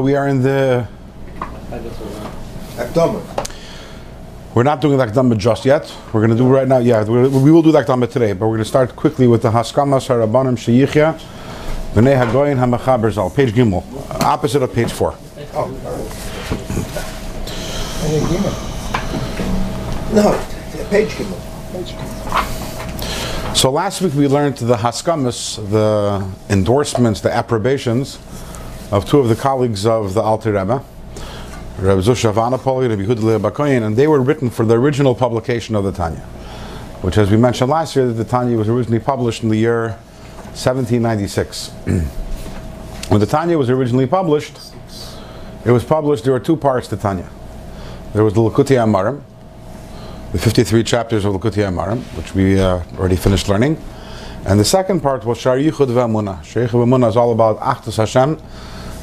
We are in the. Akdama. We're not doing the Akdama just yet. We're going to do right now. Yeah, we're, will do the Akdama today, but we're going to start quickly with the Haskamas Harabanim Sheyichya B'nei Hagoyin Hamachaber Zal, page Gimel, opposite of page four. No, page Gimel. So last week we learned the Haskamas, the endorsements, the approbations of two of the colleagues of the Alter Rebbe, Rabbi Zusha Vanapoli, Rabbi Yehuda Bakoyin, and they were written for the original publication of the Tanya, which, as we mentioned last year, the Tanya was originally published in the year 1796. when the Tanya was originally published, it was published, there were two parts to Tanya. There was the Lakutei Amarim, the 53 chapters of Lakutei Amarim, which we uh, already finished learning. And the second part was Shar Yichud V'Amunah. Shar Yichud V'Amunah is all about Achdus Hashem,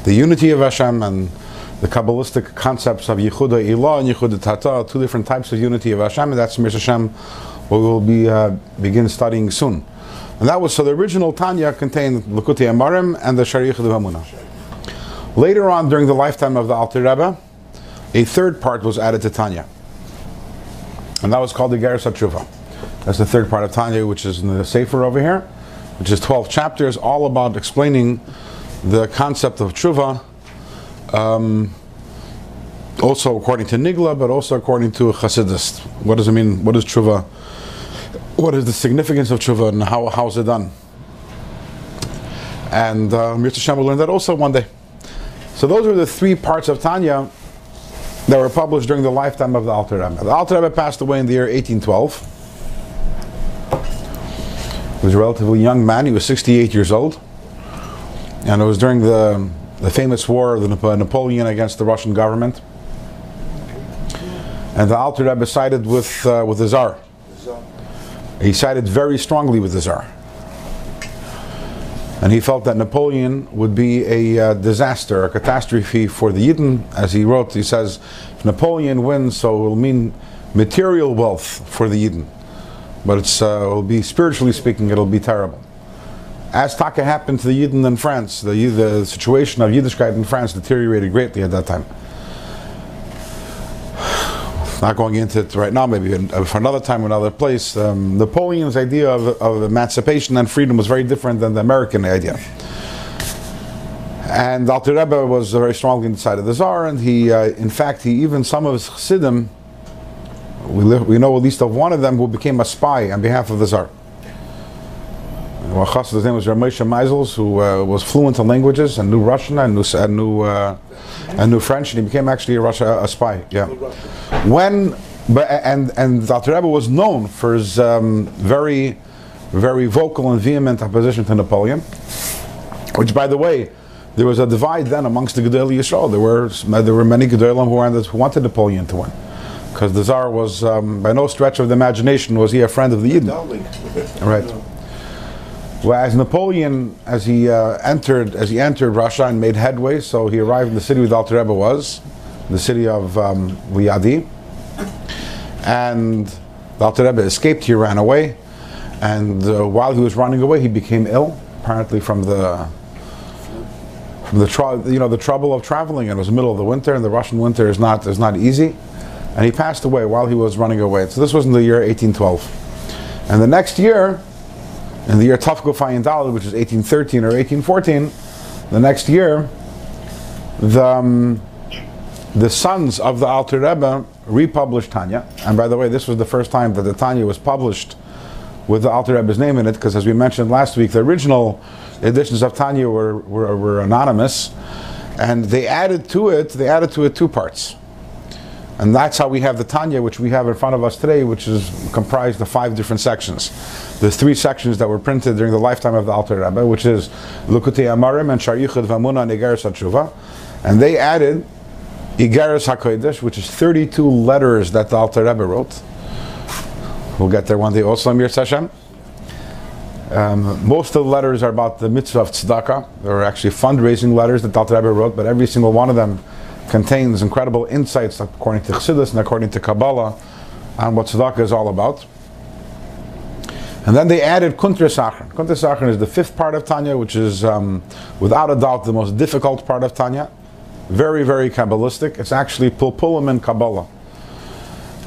the unity of Hashem, and the Kabbalistic concepts of Yichud Ilah and Yichud Tata, two different types of unity of Hashem, and that's Mir Hashem, what we will be uh, begin studying soon. And that was so the original Tanya contained Lakutei Amarim and the Shar Yichud V'Amunah. Later on, during the lifetime of the Alter Rebbe, a third part was added to Tanya. And that was called the Geras HaTshuva. That's the third part of Tanya, which is in the Sefer over here, which is 12 chapters, all about explaining the concept of Tshuva, um, also according to Nigla, but also according to Chassidus. What does it mean? What is Tshuva? What is the significance of Tshuva and how, how is it done? And uh, Mir Hashem will learn that also one day. So those were the three parts of Tanya that were published during the lifetime of the Alter Rebbe. The Alter Rebbe passed away in the year 1812. He was a relatively young man. He was 68 years old. And it was during the, the famous war of Napoleon against the Russian government. And the Alter Rebbe sided with, uh, with the Tsar. He sided very strongly with the Tsar. And he felt that Napoleon would be a uh, disaster, a catastrophe for the Yidden. As he wrote, he says, if Napoleon wins, so it will mean material wealth for the Yidden. But uh, it will be, spiritually speaking, it'll be terrible. As Taka happened to the Yidden in France, the, the situation of Yiddishkeit in France deteriorated greatly at that time. Not going into it right now, maybe for another time, another place. Um, Napoleon's idea of, of emancipation and freedom was very different than the American idea. And Alter Rebbe was very strongly on the side of the Tsar, and he, uh, in fact, he even some of his Chassidim, we, we know at least of one of them who became a spy on behalf of the Tsar. Well, Chassid's name was Ramesha Meisels, who uh, was fluent in languages and knew Russian and knew, and knew, uh, and knew French, and he became actually a, Russia, a spy. Yeah. When, but and and the Alter Rebbe was known for his um, very, very vocal and vehement opposition to Napoleon, which, by the way, there was a divide then amongst the Gedolei Yisrael. There were there were many Gedolim who, who wanted Napoleon to win, because the Tsar was um, by no stretch of the imagination was he a friend of the Yidden. right. Whereas Napoleon, as he uh, entered, as he entered Russia and made headway, so he arrived in the city where the Alter Rebbe was, the city of um, and the Alter Rebbe escaped. He ran away, and uh, while he was running away, he became ill, apparently from the from the you know the trouble of traveling. It was the middle of the winter, and the Russian winter is not is not easy, and he passed away while he was running away. So this was in the year 1812, and the next year in the year Tafko Fayin Dalad, which is 1813 or 1814, the next year, the, um, the sons of the Alter Rebbe republished Tanya. And by the way, this was the first time that the Tanya was published with the Alter Rebbe's name in it, because as we mentioned last week, the original editions of Tanya were, were, were anonymous, and they added to it, they added to it two parts. And that's how we have the Tanya, which we have in front of us today, which is comprised of five different sections. There's three sections that were printed during the lifetime of the Alter Rebbe, which is Lukutei Amarim and Shar Yichud V'Amunah and HaTshuva. And they added Igeres HaKodesh, which is 32 letters that the Alter Rebbe wrote. We'll get there one day also, Amir Hashem. Um, most of the letters are about the mitzvah of tzedakah. There are actually fundraising letters that the Alter Rebbe wrote, but every single one of them contains incredible insights according to Chassidus and according to Kabbalah on what tzedakah is all about. And then they added Kuntres Achran is the fifth part of Tanya, which is um, without a doubt the most difficult part of Tanya. very, very Kabbalistic. It's actually Pulpulim in Kabbalah.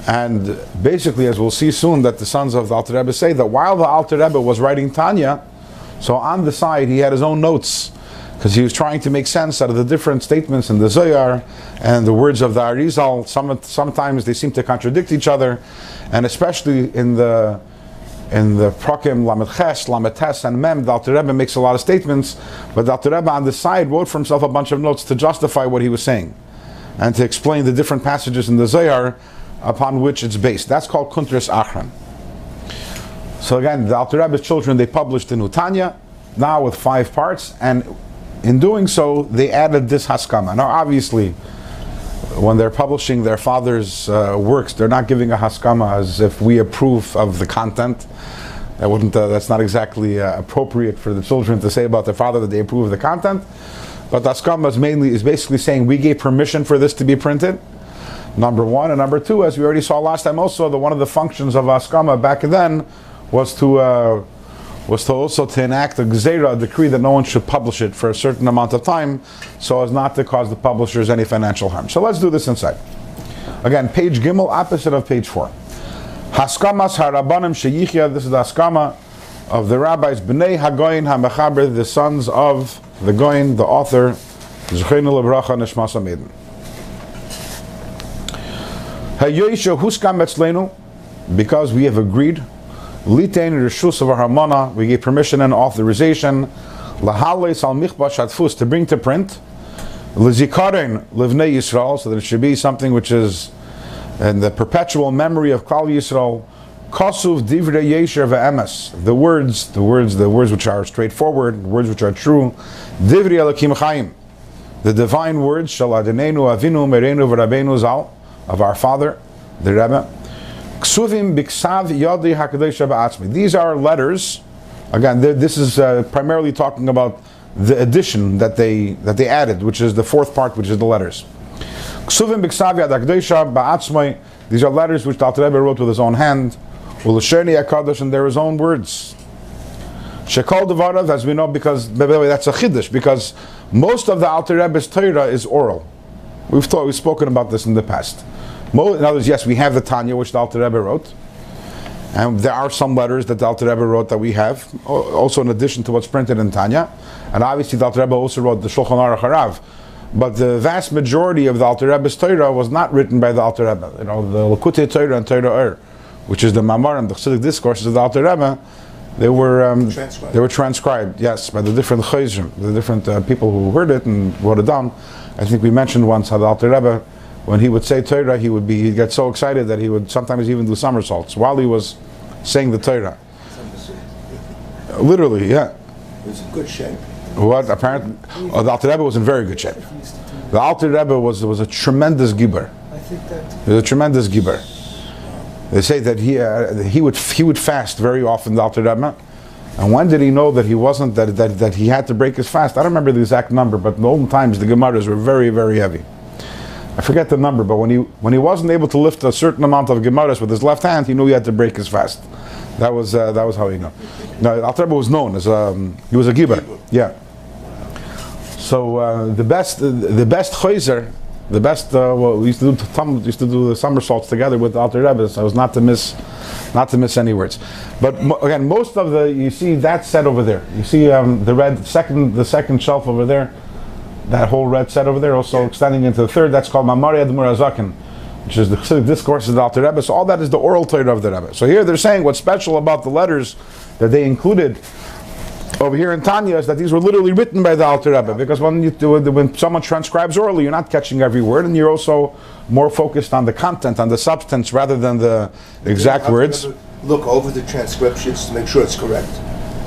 And basically, as we'll see soon, that the sons of the Alter Rebbe say that while the Alter Rebbe was writing Tanya, so on the side he had his own notes because he was trying to make sense out of the different statements in the Zohar and the words of the Arizal. Some, sometimes they seem to contradict each other, and especially in the in the Prakim Lamed Ches, Lamed Tes, and Mem, the Alter Rebbe makes a lot of statements, but the Alter Rebbe on the side wrote for himself a bunch of notes to justify what he was saying and to explain the different passages in the Zohar upon which it's based. That's called Kuntres Achran. So again, the Alter Rebbe's children, they published the Nutanya, now with five parts, and in doing so, they added this Haskama. Now obviously, when they're publishing their father's uh, works, they're not giving a haskama as if we approve of the content. That wouldn't. Uh, that's not exactly uh, appropriate for the children to say about their father that they approve of the content. But haskama is mainly is basically saying we gave permission for this to be printed. Number one and number two, as we already saw last time, also the one of the functions of haskama back then was to uh, was to also to enact a gzera, a decree that no one should publish it for a certain amount of time, so as not to cause the publishers any financial harm. So let's do this inside. Again, page Gimel, opposite of page four. Haskamas harabanim sheyichya. This is the haskama of the rabbis Bnei Hagoyin Hamechaber, the sons of the Goyin, the author. Zechenu lebracha neshmas amidin. Hayoisha huskam etzlenu, because we have agreed Litain Rishus of Harmona, we gave permission and authorization. Lahales al Michbash Atfus to bring to print. Lizikarin Livnei Yisrael, so that it should be something which is in the perpetual memory of Klal Yisrael. Kosuv Divrei Yesher Ve'emes, the words, the words, the words which are straightforward, the words which are true. Divrei Elokim Chaim, the divine words, Shal Adonenu Avinu Merenu V'Rabbeinu Zal, of our Father, the Rebbe. Ksuvim biksav yadi hakadosh ba'atzmi. These are letters. Again, this is uh, primarily talking about the addition that they that they added, which is the fourth part, which is the letters. Ksuvim biksav yad hakadosh ba'atzmi. These are letters which Alter Rebbe wrote with his own hand. Ulasheni hakadosh, and they're his own words. Shekol devarav, as we know, because by the way, that's a chiddush, because most of the Alter Rebbe's Torah is oral. We've thought, we've spoken about this in the past. In other words, yes, we have the Tanya, which the Alter Rebbe wrote. And there are some letters that the Alter Rebbe wrote that we have, also in addition to what's printed in Tanya. And obviously, the Alter Rebbe also wrote the Shulchan Aruch Harav. But the vast majority of the Alter Rebbe's Torah was not written by the Alter Rebbe. You know, the Lakutei Torah and Torah Or, which is the Mamar and the Chassidic discourses of the Alter Rebbe, they were um, they were transcribed, yes, by the different chayzim, the different uh, people who heard it and wrote it down. I think we mentioned once how the Alter Rebbe when he would say Torah, he would be he'd get so excited that he would sometimes even do somersaults while he was saying the Torah. Literally, yeah. It was in good shape. What apparently, oh, the Alter Rebbe was in very good shape. The Alter Rebbe was was a tremendous giber. I think that. He was a tremendous giber. They say that he uh, he would he would fast very often. The Alter Rebbe. And when did he know that he wasn't that, that that he had to break his fast? I don't remember the exact number, but in the old times the Gemaras were very very heavy. I forget the number, but when he when he wasn't able to lift a certain amount of gemaras with his left hand, he knew he had to break his fast. That was uh, that was how he knew. Now Alter was known as um, he was a giber. Yeah. So uh, the best the best chayzer, the best uh, well, we used to do used to do the somersaults together with Alter Rebbe, so was not to miss not to miss any words. But mo- again, most of the you see that set over there. You see um, the red second the second shelf over there that whole red set over there, also extending into the third, that's called Mamari Admur Azakin, which is the Chassidic discourse of the Alter Rebbe. So all that is the oral Torah of the Rebbe. So here they're saying what's special about the letters that they included over here in Tanya is that these were literally written by the Alter Rebbe. Because when you do, when someone transcribes orally, you're not catching every word, and you're also more focused on the content, on the substance, rather than the exact words. Look over the transcriptions to make sure it's correct.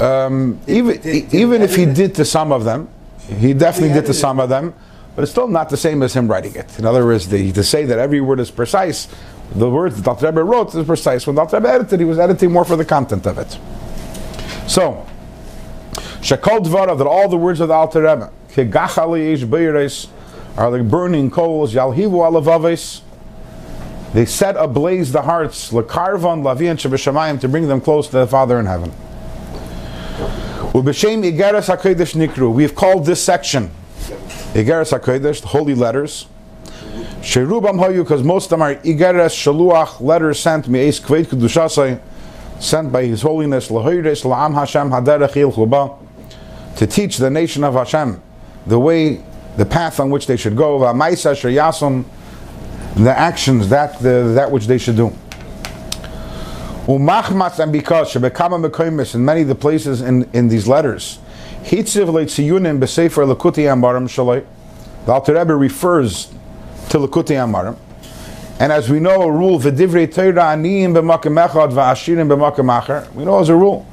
Um, even even if he did to some of them, he definitely did to some of them, but it's still not the same as him writing it. In other words, the, to say that every word is precise, the words that Alter Rebbe wrote is precise. When Alter Rebbe edited, he was editing more for the content of it. So, Shekol Dvara, that all the words of the Alter Rebbe, are like burning coals, Yalhivu alavaves, they set ablaze the hearts, Lakarvan, Lavian, Shabashamayim, to bring them close to the Father in heaven. We have called this section Igeres HaKodesh, the holy letters. Sherubam Hayu, because most of them are Igeres Shaluach, letters sent Kveit sent by His Holiness Lahoyres La'am Hashem to teach the nation of Hashem the way, the path on which they should go, the actions, that, the, that which they should do. Umachmas and because Shebekama Mekoimis in many of the places in, in these letters, Hitziv Leitziyunim B'Sefer Lakuti Amarim Shalai. The Alter Rebbe refers to Lakuti Amarim. And as we know, a rule, V'divrei Torah aniyim b'makim echad v'ashirim b'makim acher. We know as a rule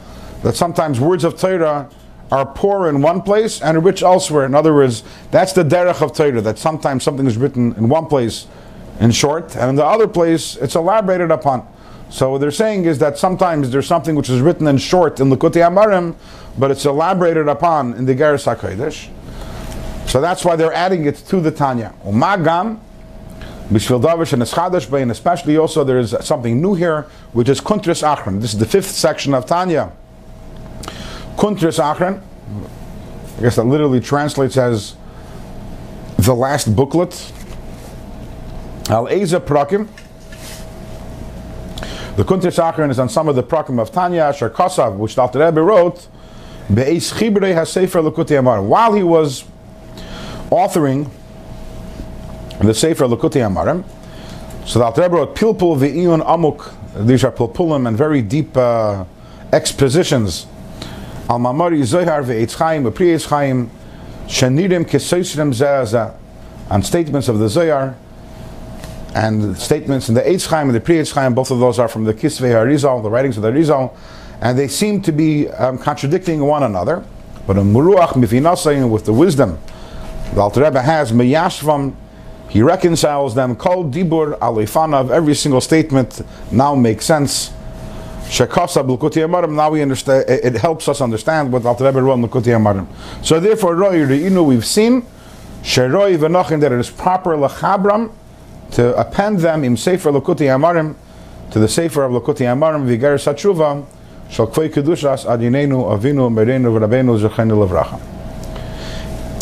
that sometimes words of Torah are poor in one place and rich elsewhere. In other words, that's the derech of Torah, that sometimes something is written in one place in short, and in the other place it's elaborated upon. So what they're saying is that sometimes there's something which is written in short in Lakuti Amarim, but it's elaborated upon in the Geras HaKodesh. So that's why they're adding it to the Tanya. Umagam, Bishvil Davish and Eschadash and especially also there is something new here, which is Kuntris Achron. This is the fifth section of Tanya. Kuntris Achron, I guess that literally translates as the last booklet. Al Eza Prakim. The Kuntris Achron is on some of the Prakim of Tanya, Asher Kosav, which Alter Rebbe wrote. While he was authoring the Sefer Lakuti Amarim, so the Alter Rebbe wrote Pilpul Ve'iyun Amuk. These are Pilpulim and very deep uh, expositions. Al Mamari Zohar Ve'etz Chaim, V'Pri Eitz Chaim, Shenirim Kesoisrim Ze'azah, on statements of the Zohar, and statements in the Eitz Chaim and the Pri Eitz Chaim, both of those are from the Kisvei Harizal, the writings of the Arizal, and they seem to be um, contradicting one another. But in Muruach Mifinasayim, with the wisdom the Alter Rebbe has, Meyashvam, he reconciles them, Kol Dibur Alifanav, every single statement now makes sense. Shekasa B'Lukuti Amarim, now we understand, it helps us understand what the Alter Rebbe wrote in Lukuti Amarim. So therefore, Roy Re'inu, we've seen, Sheroi V'Nochin, that it is proper Lachabram, to append them im Sefer Lakuti Amarim to the Sefer of Lakuti Amarim Viger Satshuva Shal Kvei Kedushas Adinenu Avinu Merenu V'Rabenu Zechenu Levracha.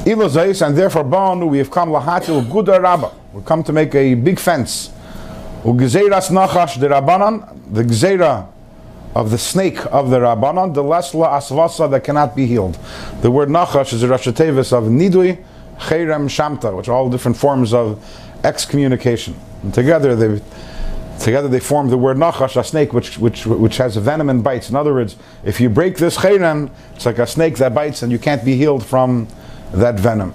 Ilo Zeis, and therefore Bonu, we have come Lahatil Guda Rabba. We come to make a big fence. Ugezeiras Nachash de Rabbanan, the Gzeira of the snake of the Rabbanan, the Lesla Asvasa that cannot be healed. The word Nachash is a rashatevis of Nidui, Cherem, Shamta, which are all different forms of excommunication. And together they together they form the word nachash, a snake which, which, which has venom and bites. In other words, if you break this chayran, it's like a snake that bites and you can't be healed from that venom.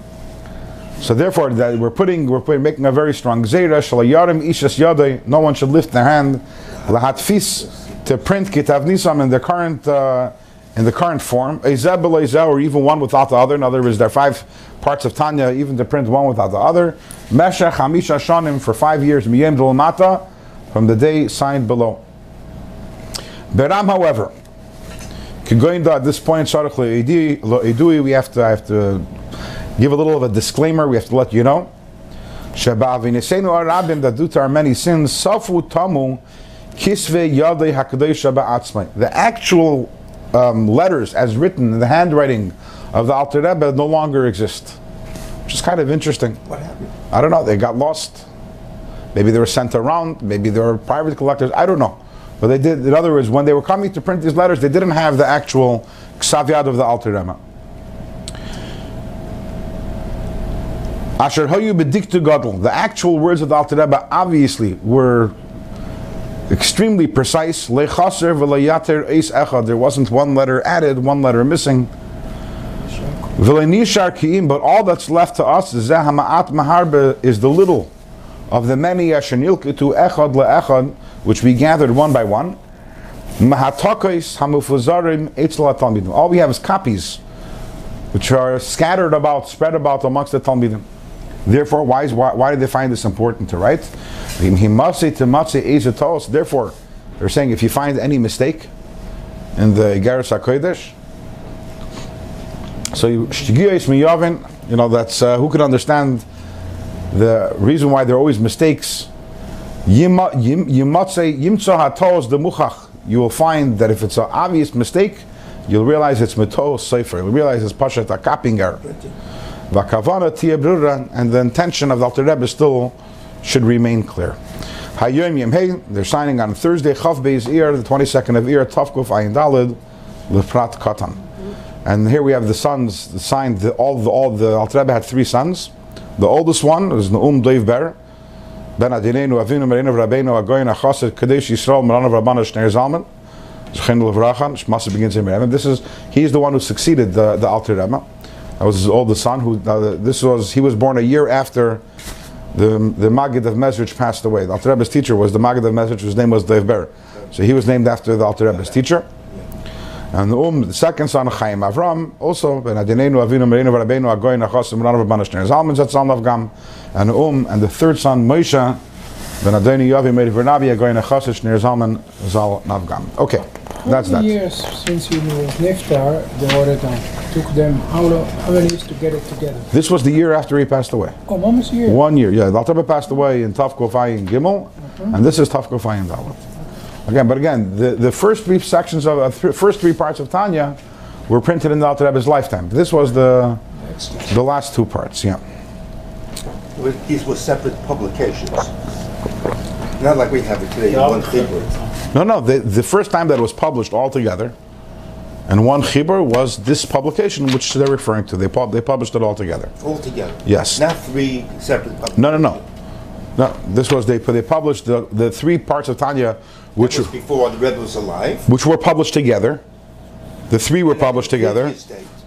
So therefore, that we're putting we're putting, making a very strong zera shalayarim ishas yadei. No one should lift their hand lahatfis to print kitav nisam in the current uh, in the current form. Or even one without the other. In other words, there are five parts of Tanya, even to print one without the other. Meshach hamisha shanim for five years miyem mata from the day signed below. Beram, however, going at this point, we have to I have to give a little of a disclaimer. We have to let you know. arabim that due to our many sins, safu tamu kisve yadei hakadosh ba'atzmai. The actual um, letters as written in the handwriting of the Alter Rebbe no longer exist, which is kind of interesting. What happened? I don't know. They got lost. Maybe they were sent around. Maybe they were private collectors. I don't know. But they did. In other words, when they were coming to print these letters, they didn't have the actual ksavyad of the Alter Rebbe. Asher Hoyu Bediktu Gadol. The actual words of the Alter Rebbe obviously were extremely precise. Lechaser v'leyater eis echad. There wasn't one letter added, one letter missing. But all that's left to us is the little of the many yashanilke to echad leechad, which we gathered one by one. All we have is copies, which are scattered about, spread about amongst the talmidim. Therefore, why, is, why, why did they find this important to write? Therefore, they're saying if you find any mistake in the Geras HaKodesh, so you you know, that's uh, who can understand the reason why there are always mistakes. You might say You will find that if it's an obvious mistake, you'll realize it's mitos sefer. You'll realize it's pashat a copying error. And the intention of the Alter Rebbe still should remain clear. Hey, they're signing on Thursday, Chav Beis Ir, the 22nd of Ir, Tavkuf Ayin Dalid, Lefrat Katan. And here we have the sons, the signed, the, all the, all the, Alter Rebbe had three sons. The oldest one is Naum Dov Ber, Ben Adinenu Avinu Merinu Rabbeinu Agoyin Achaset Kadesh Yisrael Meranav Rabbana Shneir Zalman, begins in. This is, he's the one who succeeded the, the Alter Rebbe. That was his oldest son. Who uh, this was? He was born a year after the the Maggid of Mezrich passed away. The Alter Rebbe's teacher was the Maggid of Mezrich, whose name was Dov Ber. So he was named after the Alter Rebbe's teacher. And the um, the second son, Chaim Avram, also Ben Adinenu Avinu Merinu Rabbeinu Agoyin Achasim Ranav Rabbana Shneir Zalman Zat Zalman Avgam, and the um, and the third son, Moshe Ben Adoni Yavi Meir Vernabi Agoyin Achasim Shneir Zalman Zal Navgam. Okay, that's How that. many years since you was Niftar, the Oregon? Took them how, lo- how many years to get it together? This was the year after he passed away. Oh, a year. One year, yeah. The Rebbe passed away in Tav Kofai Gimel, and this is Tav Kofai Dalet. Again, but again, the, the first three sections of uh, th- first three parts of Tanya were printed in the Alter Rebbe's lifetime. This was the the last two parts. Yeah. Well, These were separate publications. Not like we have it today, in one paper. No, no. The, the first time that it was published all together, and one chibur was this publication, which they're referring to. They pub- they published it all together. all together. Yes. Not three separate publications. No, no, no. No, this was they they published the, the three parts of Tanya, which Which was before the Rebbe was alive. which were published together. The three were published together.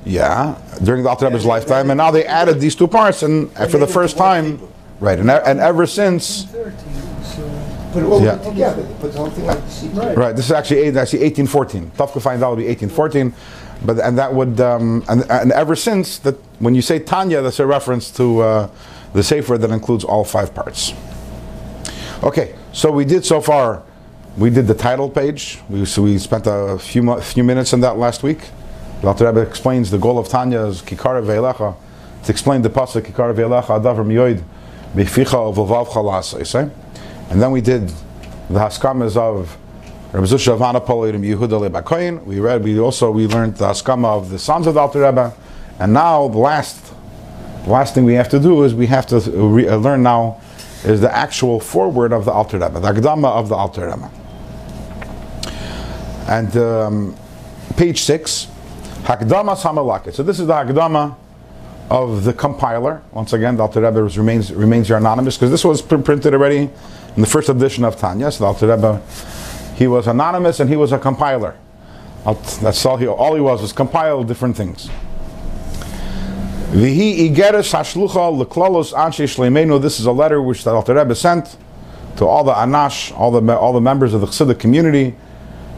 Yeah, during the Alter Rebbe's lifetime, and now they added these two parts, and for the first time, paper. right, and, e- and ever since, 13, so, Put it all Yeah. together. They Put the whole thing like. Right. right, this is actually eight- actually 1814. Tafka find that would be 1814, but and that would um, and, and ever since that when you say Tanya, that's a reference to uh, the sefer that includes all five parts. Okay, so we did so far. We did the title page. We, so we spent a few few minutes on that last week. The Alter Rebbe explains the goal of Tanya is Kikara Ve'elecha, to explain the pasuk Kikara Ve'elecha Adavar Miyoid Beficha V'Vav Chalas. And then we did the Haskamas of Rabbi Zusha Vanapol and Yehuda Lebakoyin. We read. We also we learned the Haskama of the sons of the Alter Rebbe, and now the last the last thing we have to do is we have to uh, learn now is the actual foreword of the Alter Rebbe, the Agdama of the Alter Rebbe. And um, page six, Hakdama Samalakit. So this is the Hakdama of the compiler. Once again, the Alter Rebbe remains remains here anonymous because this was pr- printed already in the first edition of Tanya. So the Alter Rebbe, he was anonymous and he was a compiler. That's all he all he was was compile different things. Vihi igeres hashlucha leklalos anshe shleimenu. This is a letter which the Alter Rebbe sent to all the anash, all the all the members of the Chassidic community.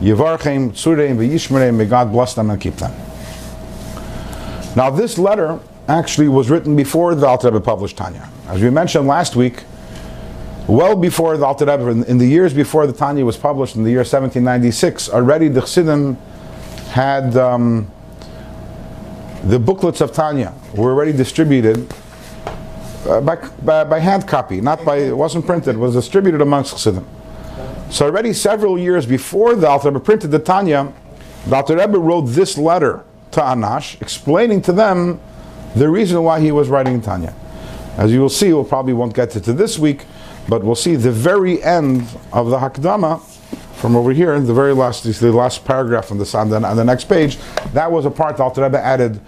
Yevarchem, tzureim, v'yishmereim. May God bless them and keep them. Now, this letter actually was written before the Alter Rebbe published Tanya. As we mentioned last week, well before the Alter Rebbe, in, the years before the Tanya was published, in the year 1796, already the Chassidim had. Um, the booklets of Tanya were already distributed uh, by, by, by hand copy, not by, it wasn't printed, it was distributed amongst Chassidim. So already several years before the Alter Rebbe printed the Tanya, the Alter Rebbe wrote this letter to Anash, explaining to them the reason why he was writing Tanya. As you will see, we'll probably won't get to, this week, but we'll see the very end of the Hakdama from over here, in the very last, the last paragraph on the, on the, on the next page. That was a part the Alter Rebbe added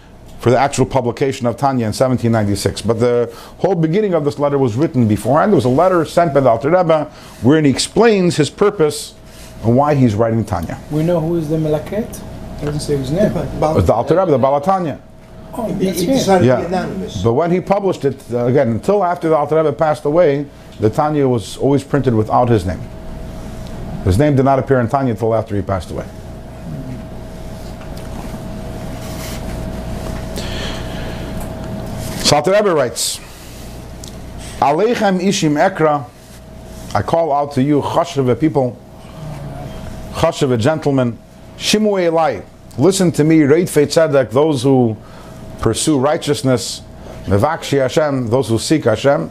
for the actual publication of Tanya in 1796. But the whole beginning of this letter was written beforehand. There was a letter sent by the Alter Rebbe wherein he explains his purpose and why he's writing Tanya. we know who is the Melaket? Doesn't say his name. It's the Alter Rebbe, the Balatanya. Oh, He, that's he him. decided to be Yeah. anonymous. But when he published it, uh, again, until after the Alter Rebbe passed away, the Tanya was always printed without his name. His name did not appear in Tanya until after he passed away. So Alter writes, Aleichem ishim ekra, I call out to you, chashav people, chashav gentlemen, shimu elai, listen to me, reitfei tzedek, those who pursue righteousness, mevakshi Hashem, those who seek Hashem.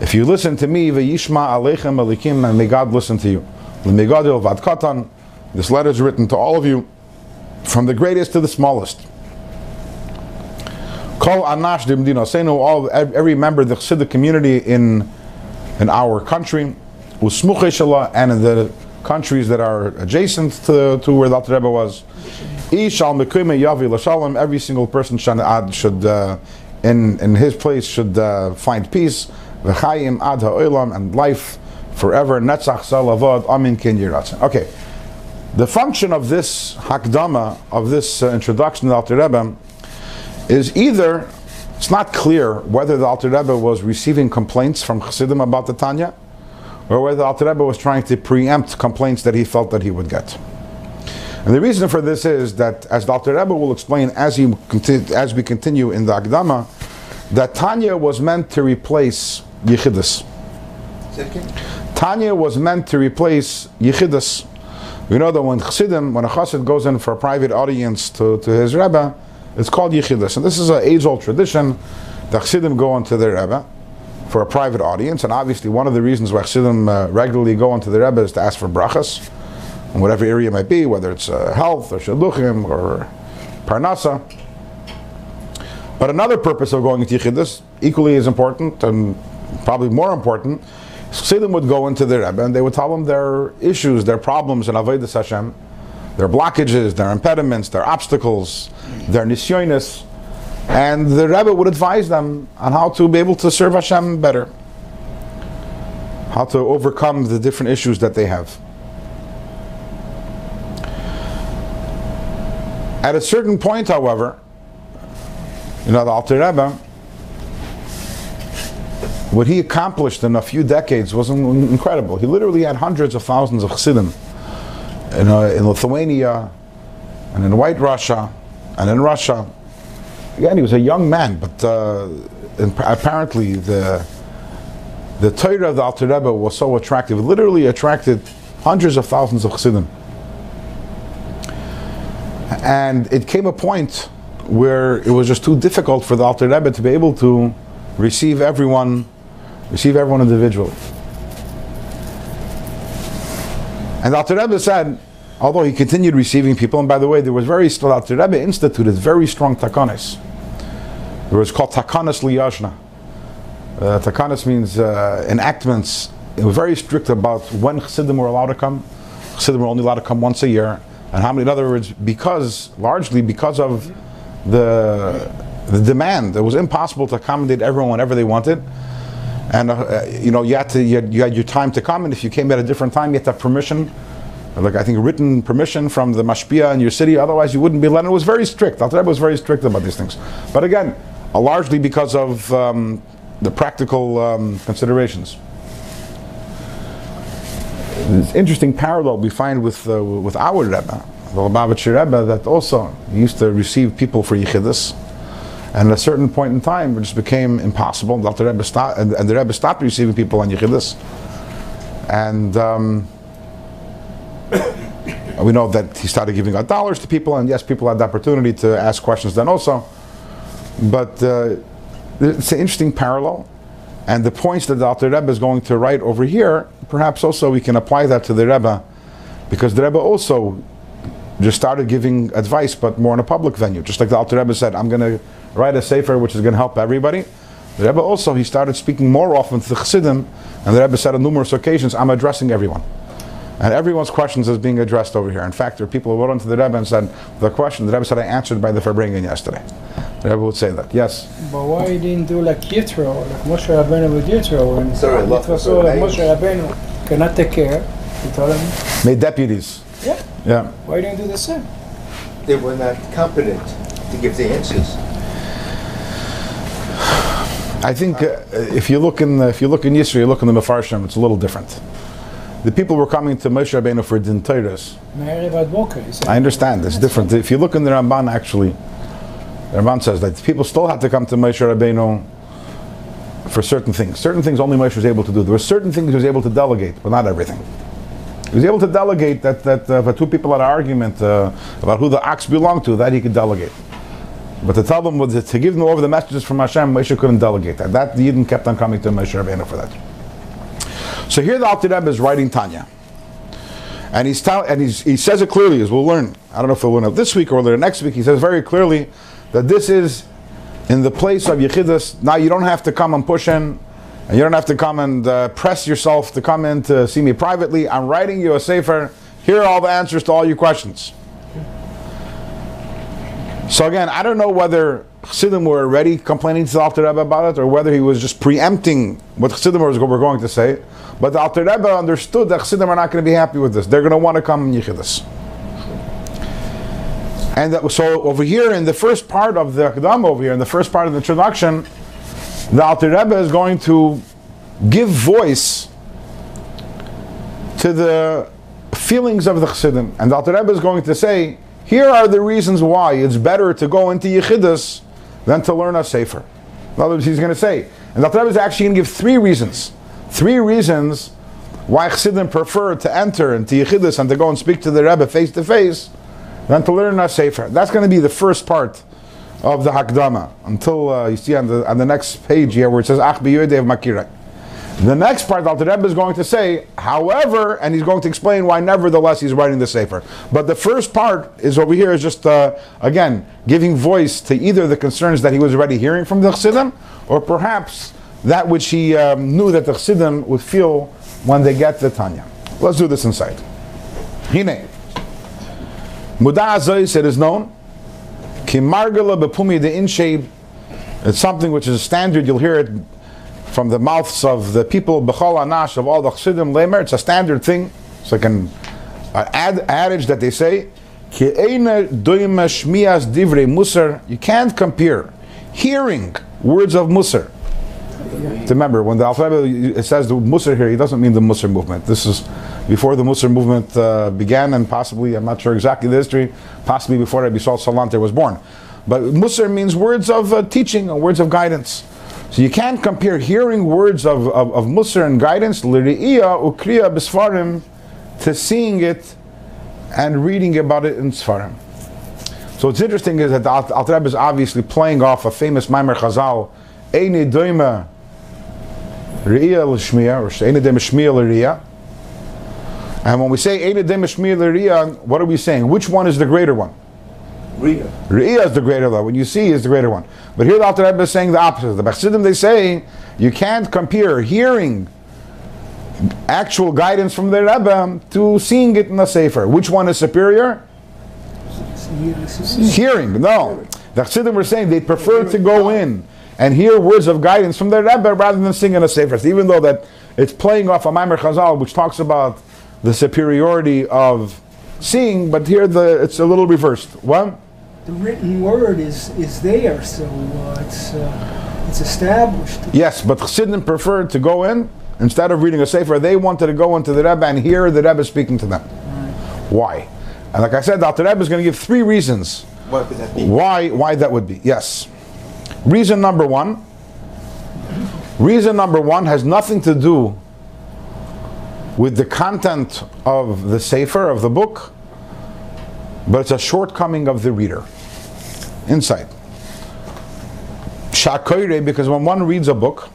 If you listen to me, v'yishma aleichem alikim, and may God listen to you. L'megadil vad katan, this letter is written to all of you, from the greatest to the smallest. Kol anash dimdino. Say no, all every member of the Chassidic community in in our country, usmuche shala, and in the countries that are adjacent to, to where the Alter Rebbe was. Yavi. Every single person should, uh, in in his place should uh, find peace. V'chayim ad ha'olam and life forever. Netzach salavod amin kin. Okay. The function of this hakdama, of this uh, introduction to the Alter Rebbe, is either, it's not clear whether the Alter Rebbe was receiving complaints from Chassidim about the Tanya, or whether the Alter Rebbe was trying to preempt complaints that he felt that he would get. And the reason for this is that, as the Alter Rebbe will explain as, he as we continue in the Akdama, that Tanya was meant to replace Yechidus. Tanya was meant to replace Yechidus. We know that when Chassidim, when a Chassid goes in for a private audience to, to his Rebbe, it's called Yechidus. And this is an age-old tradition. The Chassidim go into their Rebbe for a private audience, and obviously one of the reasons why Chassidim uh, regularly go into the Rebbe is to ask for brachas, in whatever area it might be, whether it's uh, health or shidduchim or parnasa. But another purpose of going into Yechidus, equally as important and probably more important, Chassidim would go into the Rebbe and they would tell them their issues, their problems in Avodah Hashem, their blockages, their impediments, their obstacles, their nisyonis, and the Rebbe would advise them on how to be able to serve Hashem better, how to overcome the different issues that they have. At a certain point, however, you know, the Alter Rebbe what he accomplished in a few decades was incredible. He literally had hundreds of thousands of chassidim in, uh, in Lithuania and in White Russia and in Russia. Again, he was a young man, but uh, apparently the the Torah of the Alter Rebbe was so attractive. It literally attracted hundreds of thousands of chassidim. And it came a point where it was just too difficult for the Alter Rebbe to be able to receive everyone Receive everyone individually. And Alter Rebbe said, although he continued receiving people, and by the way, there was very still Alter Rebbe instituted very strong takanis. It was called takanis liyashna. Uh, takanis means uh, enactments. It was very strict about when chassidim were allowed to come. Chassidim were only allowed to come once a year, and how many. In other words, because largely because of the the demand, it was impossible to accommodate everyone whenever they wanted and uh, you know you had to you had, you had, your time to come, and if you came at a different time, you had to have permission, like I think written permission from the mashpia in your city. Otherwise, you wouldn't be allowed. It was very strict. Al was very strict about these things. But again, uh, largely because of um, the practical um, considerations. It's interesting parallel we find with uh, with our Rebbe, the Lubavitcher Rebbe, that also used to receive people for yichidus and at a certain point in time, it just became impossible. The Rebbe stopped, and, the Rebbe stopped receiving people on Yechidus. And um, we know that he started giving out dollars to people, and yes, people had the opportunity to ask questions then also. But uh, it's an interesting parallel. And the points that the Alter Rebbe is going to write over here, perhaps also we can apply that to the Rebbe, because the Rebbe also just started giving advice, but more in a public venue. Just like the Alter Rebbe said, I'm going to write a sefer which is going to help everybody. The Rebbe also, he started speaking more often to the Chassidim, and the Rebbe said on numerous occasions, I'm addressing everyone. And everyone's questions is being addressed over here. In fact, there are people who wrote into the Rebbe and said, the question, the Rebbe said, I answered by the Farbrengen yesterday. The Rebbe would say that, yes. But why he didn't do like Yitro, like Moshe Rabbeinu with Yitro? And Sorry, Yitro saw like Moshe Rabbeinu cannot take care. He told him. Made deputies. Yeah. Yeah. Why didn't you do the same? They were not competent to give the answers. I think uh, if you look in the, if you look in Yisrael, you look in the Mefarshim, it's a little different. The people were coming to Moshe Rabbeinu for din Torahs. I understand, it's different. If you look in the Ramban, actually, the Ramban says that people still had to come to Moshe Rabbeinu for certain things. Certain things only Moshe was able to do. There were certain things he was able to delegate, but not everything. He was able to delegate that, that uh, if two people had an argument uh, about who the ox belonged to, that he could delegate. But to tell them, to give them over the messages from Hashem, Moshe couldn't delegate that. That the Yidden kept on coming to Moshe Rabbeinu for that. So here the Alter Rebbe is writing Tanya. And he's tell, and he's, he says it clearly, as we'll learn. I don't know if we'll learn it this week or later next week. He says very clearly that this is in the place of Yechidus. Now you don't have to come and push in, and you don't have to come and uh, press yourself to come in to see me privately. I'm writing you a sefer. Here are all the answers to all your questions. So again, I don't know whether Chassidim were already complaining to the Alter Rebbe about it, or whether he was just preempting what Chassidim were going to say. But the Alter Rebbe understood that Chassidim are not going to be happy with this. They're going to want to come in Yechidus. And that, so over here in the first part of the Akdam over here, in the first part of the introduction, the Alter Rebbe is going to give voice to the feelings of the Chassidim. And the Alter Rebbe is going to say, here are the reasons why it's better to go into Yechidus than to learn a Sefer. In other words, he's going to say, and the Rebbe is actually going to give three reasons. Three reasons why Chassidim prefer to enter into Yechidus and to go and speak to the Rebbe face to face than to learn a Sefer. That's going to be the first part of the Hakdama until uh, you see on the, on the next page here where it says Ach makirei. The next part, Alter Rebbe is going to say, however, and he's going to explain why nevertheless he's writing the Sefer. But the first part is over here is just, uh, again, giving voice to either the concerns that he was already hearing from the Chassidim, or perhaps that which he um, knew that the Chassidim would feel when they get the Tanya. Let's do this inside. Hine. Muda Azois, it is known. Ki margala bepumi de inshabe. It's something which is standard, you'll hear it from the mouths of the people b'chol anash of all the chassidim lemer. It's a standard thing. It's like an, an ad, adage that they say. You can't compare hearing words of musar. Remember, when the alphabet says the musar here, he doesn't mean the musar movement. This is before the musar movement uh, began, and possibly I'm not sure exactly the history. Possibly before Rabbi Saul Salanter was born. But musar means words of uh, teaching and words of guidance. So you can't compare hearing words of, of, of Musar and guidance, ukriya b'sfarim, to seeing it and reading about it in Sfarim. So what's interesting is that the Al- Rebbe is obviously playing off a famous Maimer Chazal, Eini doima ri'iyah l'shmiya, or Eini doima shmiya l'ri'iyah. And when we say Eini doima shmiya l'ri'iyah, what are we saying? Which one is the greater one? Rita. Re'iyah is the greater one. When you see is the greater one. But here the Alter Rebbe is saying the opposite. The Chassidim they say you can't compare hearing actual guidance from the Rebbe to seeing it in the Sefer. Which one is superior? Hearing. No. The Chassidim were saying they prefer to go in and hear words of guidance from the Rebbe rather than sing in a Sefer. Even though that it's playing off a Maimer Chazal which talks about the superiority of seeing, but here the it's a little reversed. What? The written word is, is there, so uh, it's, uh, it's established. Yes, but Chassidim preferred to go in instead of reading a sefer. They wanted to go into the Rebbe and hear the Rebbe speaking to them. Why? And like I said, the Alter Rebbe is going to give three reasons What could that be? why why that would be. Yes. Reason number one. Reason number one has nothing to do with the content of the sefer of the book, but it's a shortcoming of the reader. Insight. Shakoire, because when one reads a book,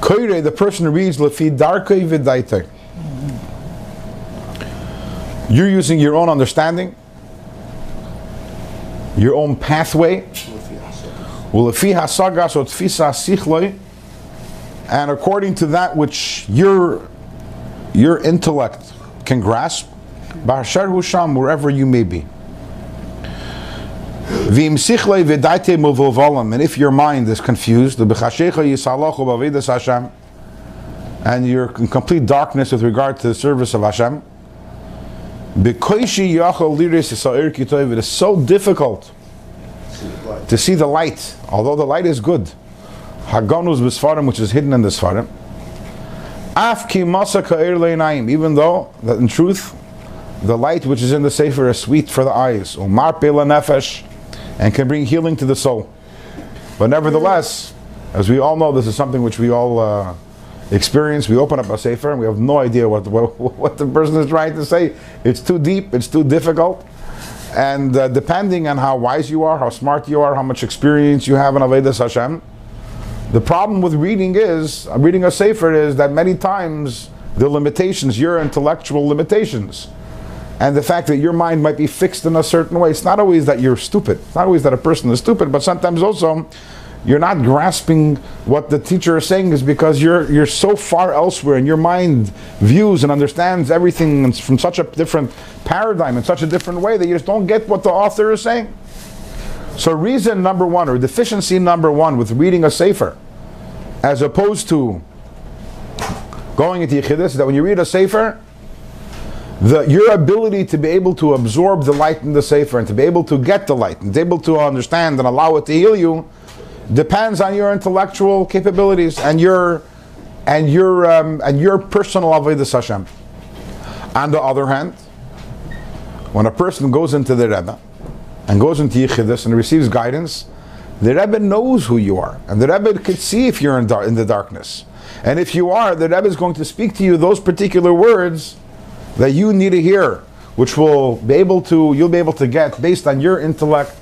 koire, the person reads lefi darkei v'daitei. You're using your own understanding, your own pathway, and according to that which your your intellect can grasp, b'hashar husham wherever you may be. And if your mind is confused, and you're in complete darkness with regard to the service of Hashem, it is so difficult to see the light, although the light is good. Haganus b'sfarim, which is hidden in the sfarim. Af ki masa ka'ir even though that in truth, the light which is in the sefer is sweet for the eyes, umar pela nefesh, and can bring healing to the soul. But nevertheless, as we all know, this is something which we all uh, experience. We open up a sefer and we have no idea what, what, what the person is trying to say. It's too deep, it's too difficult. And uh, depending on how wise you are, how smart you are, how much experience you have in Avedas Hashem, the problem with reading is, reading a sefer is that many times the limitations, your intellectual limitations, and the fact that your mind might be fixed in a certain way. It's not always that you're stupid. It's not always that a person is stupid, but sometimes also you're not grasping what the teacher is saying is because you're you're so far elsewhere and your mind views and understands everything from such a different paradigm in such a different way that you just don't get what the author is saying. So reason number one or deficiency number one with reading a sefer, as opposed to going into Yechidus, is that when you read a sefer, the, your ability to be able to absorb the light in the sefer and to be able to get the light and to be able to understand and allow it to heal you depends on your intellectual capabilities and your and your um, and your personal avodas Hashem. On the other hand, when a person goes into the Rebbe and goes into Yechidus and receives guidance, the Rebbe knows who you are, and the Rebbe could see if you're in, dar- in the darkness. And if you are, the Rebbe is going to speak to you those particular words that you need to hear, which will be able to you'll be able to get based on your intellect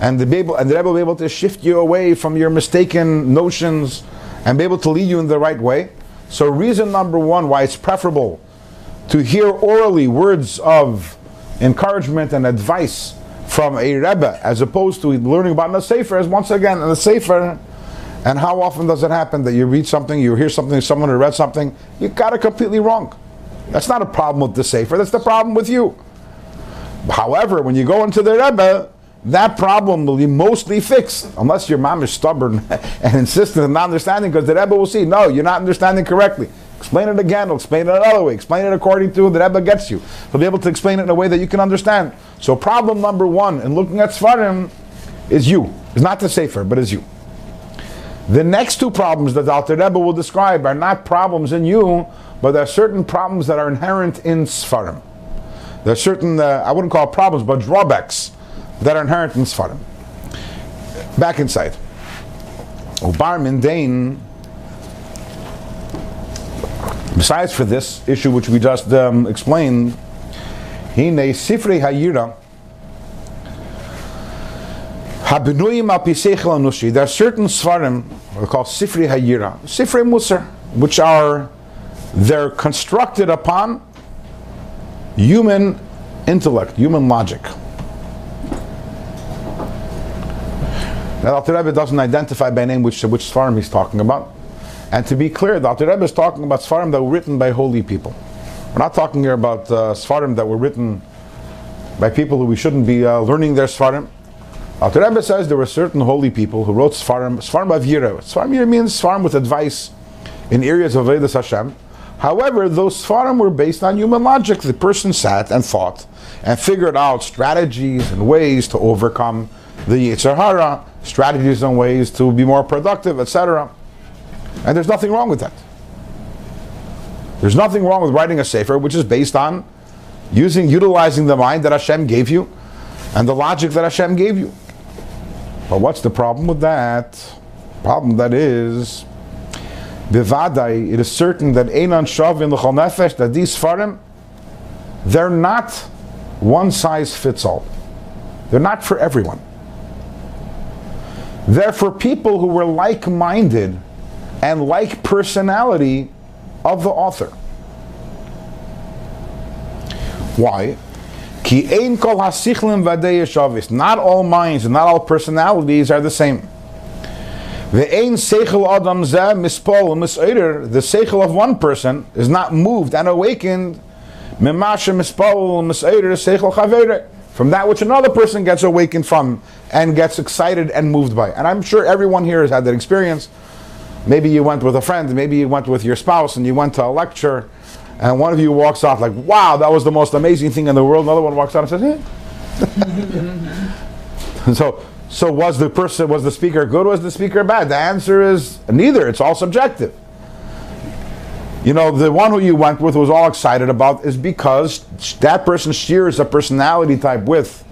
and the, able, and the Rebbe will be able to shift you away from your mistaken notions and be able to lead you in the right way. So, reason number one why it's preferable to hear orally words of encouragement and advice from a Rebbe as opposed to learning about the Sefer is once again in the Sefer. And how often does it happen that you read something, you hear something, someone who read something, you got it completely wrong? That's not a problem with the Sefer, that's the problem with you. However, when you go into the Rebbe, that problem will be mostly fixed, unless your mom is stubborn and insistent on not understanding, because the Rebbe will see, no, you're not understanding correctly. Explain it again, explain it another way. Explain it according to the Rebbe gets you. He'll be able to explain it in a way that you can understand. So problem number one in looking at Svarim is you. It's not the Sefer, but is you. The next two problems that Alter Rebbe will describe are not problems in you, but there are certain problems that are inherent in Svarim. There are certain, uh, I wouldn't call problems, but drawbacks that are inherent in Sfarim. Back inside. Ubar Mindain, besides for this issue which we just um, explained, Hine Sifrei Hayira, Habinuyim al Pisechel Anushi, there are certain Sfarim, we call Sifrei Hayira, Sifrei Musar, which are, they're constructed upon human intellect, human logic. Now, Alter Rebbe doesn't identify by name which, which Svarim he's talking about. And to be clear, Alter Rebbe is talking about Svarim that were written by holy people. We're not talking here about uh, Svarim that were written by people who we shouldn't be uh, learning their Svarim. Alter Rebbe says there were certain holy people who wrote Svarim, Svarim Avira. Avira means Svarim with advice in areas of Vedas Hashem. However, those Svarim were based on human logic. The person sat and thought and figured out strategies and ways to overcome the Yetzer Hara, strategies and ways to be more productive, etc. And there's nothing wrong with that. There's nothing wrong with writing a sefer which is based on using, utilizing the mind that Hashem gave you and the logic that Hashem gave you. But what's the problem with that? Problem that is, bivadai, it is certain that Einan Shav in the Nefesh, that these farim, they're not one size fits all. They're not for everyone. They're for people who were like minded and like personality of the author. Why? Ki ein kol hasichlim vadei Not all minds and not all personalities are the same. Ve'ein seichel adam zeh mispol mis'eder. The seichel of one person is not moved and awakened. Mimasha mispol seichel from that which another person gets awakened from and gets excited and moved by. And I'm sure everyone here has had that experience. Maybe you went with a friend, maybe you went with your spouse and you went to a lecture and one of you walks off like, wow, that was the most amazing thing in the world. Another one walks out and says, eh. so, so was the person, was the speaker good, was the speaker bad? The answer is neither. It's all subjective you know, the one who you went with was all excited about is because that person shares a personality type with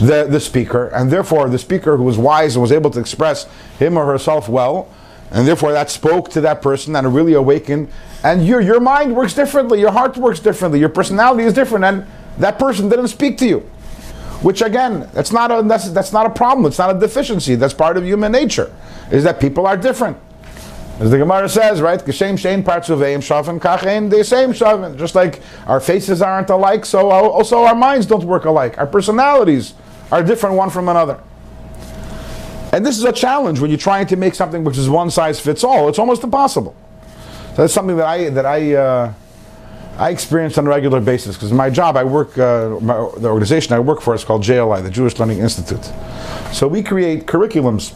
the, the speaker, and therefore the speaker who was wise and was able to express him or herself well, and therefore that spoke to that person and really awakened. And your your mind works differently, your heart works differently, your personality is different, and that person didn't speak to you. Which again, that's not a that's, that's not a problem. It's not a deficiency. That's part of human nature. Is that people are different. As the Gemara says, right? Geshem shein partzuveim shaven the same shaven. Just like our faces aren't alike, so also our minds don't work alike. Our personalities are different one from another. And this is a challenge when you're trying to make something which is one size fits all. It's almost impossible. So that's something that I that I uh, I experience on a regular basis because my job, I work uh, my, the organization I work for is called JLI, the Jewish Learning Institute. So we create curriculums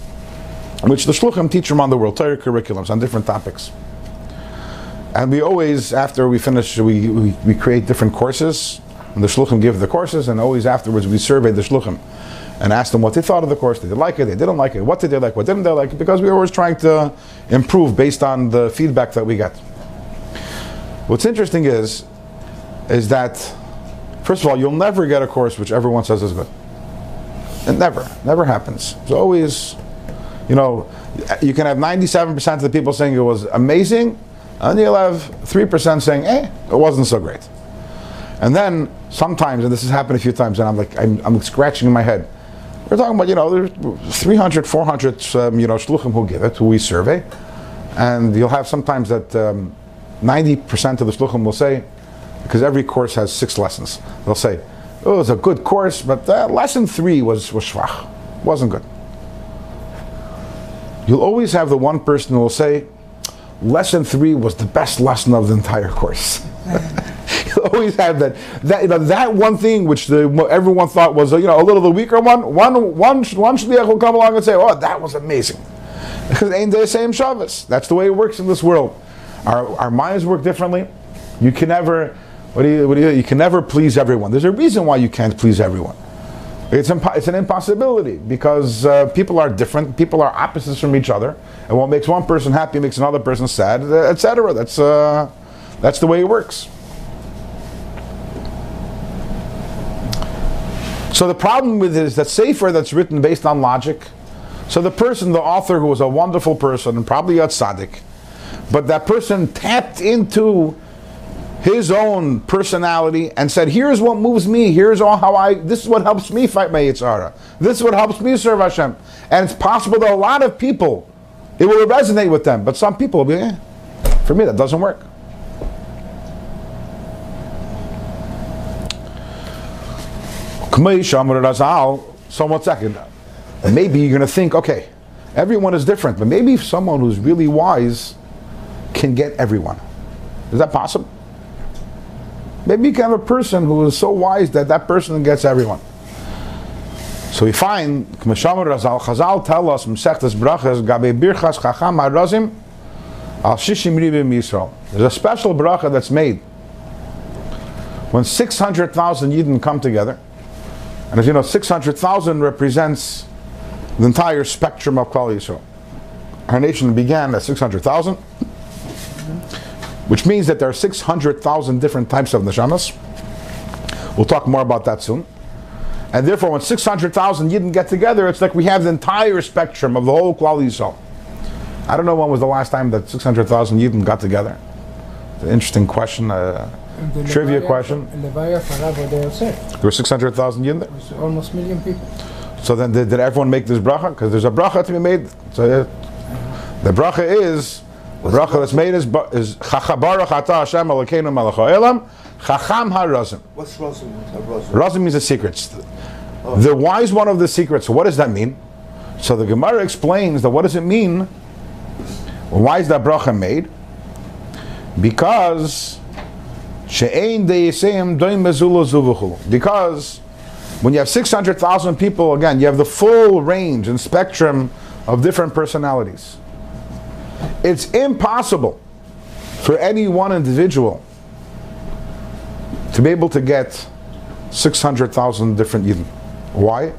which the shluchim teach around the world, Torah curriculums on different topics. And we always, after we finish, we, we, we create different courses, and the shluchim give the courses, and always afterwards we survey the shluchim and ask them what they thought of the course. Did they like it? They didn't like it. What did they like? What didn't they like? Because we're always trying to improve based on the feedback that we get. What's interesting is, is that, first of all, you'll never get a course which everyone says is good. It never, never happens. It's always you know, you can have 97% of the people saying it was amazing, and you'll have 3% saying, eh, it wasn't so great. And then sometimes, and this has happened a few times, and I'm like, I'm, I'm scratching my head. We're talking about, you know, there's 300, 400, um, you know, shluchim who give it, who we survey. And you'll have sometimes that um, 90% of the shluchim will say, because every course has six lessons, they'll say, oh, it was a good course, but lesson three was, was schwach, wasn't good you'll always have the one person who will say, lesson three was the best lesson of the entire course. you'll always have that, that, you know, that one thing which the, everyone thought was, you know, a little the weaker one, one, one, one shliach will come along and say, oh, that was amazing. Because ain't they the same Shabbos. That's the way it works in this world. Our, our minds work differently. You can never, what do you, what do you, you can never please everyone. There's a reason why you can't please everyone. It's, impo- it's an impossibility because uh, people are different. People are opposites from each other, and what makes one person happy makes another person sad, etc. That's uh, that's the way it works. So the problem with it is that sefer that's written based on logic. So the person, the author, who was a wonderful person and probably a tzaddik, but that person tapped into his own personality and said, "Here's what moves me. Here's all how I. This is what helps me fight my Yetzer Hara. This is what helps me serve Hashem." And it's possible that a lot of people, it will resonate with them, but some people will be, eh, "For me, that doesn't work." So one second. Maybe you're going to think, okay, everyone is different, but maybe someone who's really wise can get everyone. Is that possible? Maybe you can have a person who is so wise that that person gets everyone. So we find, K'mashamar Razal, Chazal tell us, Mesechtes Brachas, Gabe Birchas Chacham HaRazim, Al Shishim Ribim Yisrael. There's a special bracha that's made when 600,000 Yidden come together. And as you know, 600,000 represents the entire spectrum of Klal Yisrael. Our nation began at 600,000 which means that there are 600,000 different types of neshamas. We'll talk more about that soon. And therefore, when 600,000 Yidden get together, it's like we have the entire spectrum of the whole Klal Yisrael. I don't know when was the last time that 600,000 Yidden got together. It's an interesting question, uh, trivia Levaya, question. There were 600,000 Yidden there? almost a million people. So then did, did everyone make this bracha? Because there's a bracha to be made. So the bracha is bracha that's made is is Chachabarach Ata Hashem Elokeinu Melech Haolam Chacham HaRazim. What's Razim? Razim means the secrets. Oh. The wise one of the secrets. What does that mean? So the Gemara explains that what does it mean? Why is that bracha made? Because she'ein de'yisem doim mezula Because when you have 600,000 people, again, you have the full range and spectrum of different personalities. It's impossible for any one individual to be able to get 600,000 different Yidden. Why?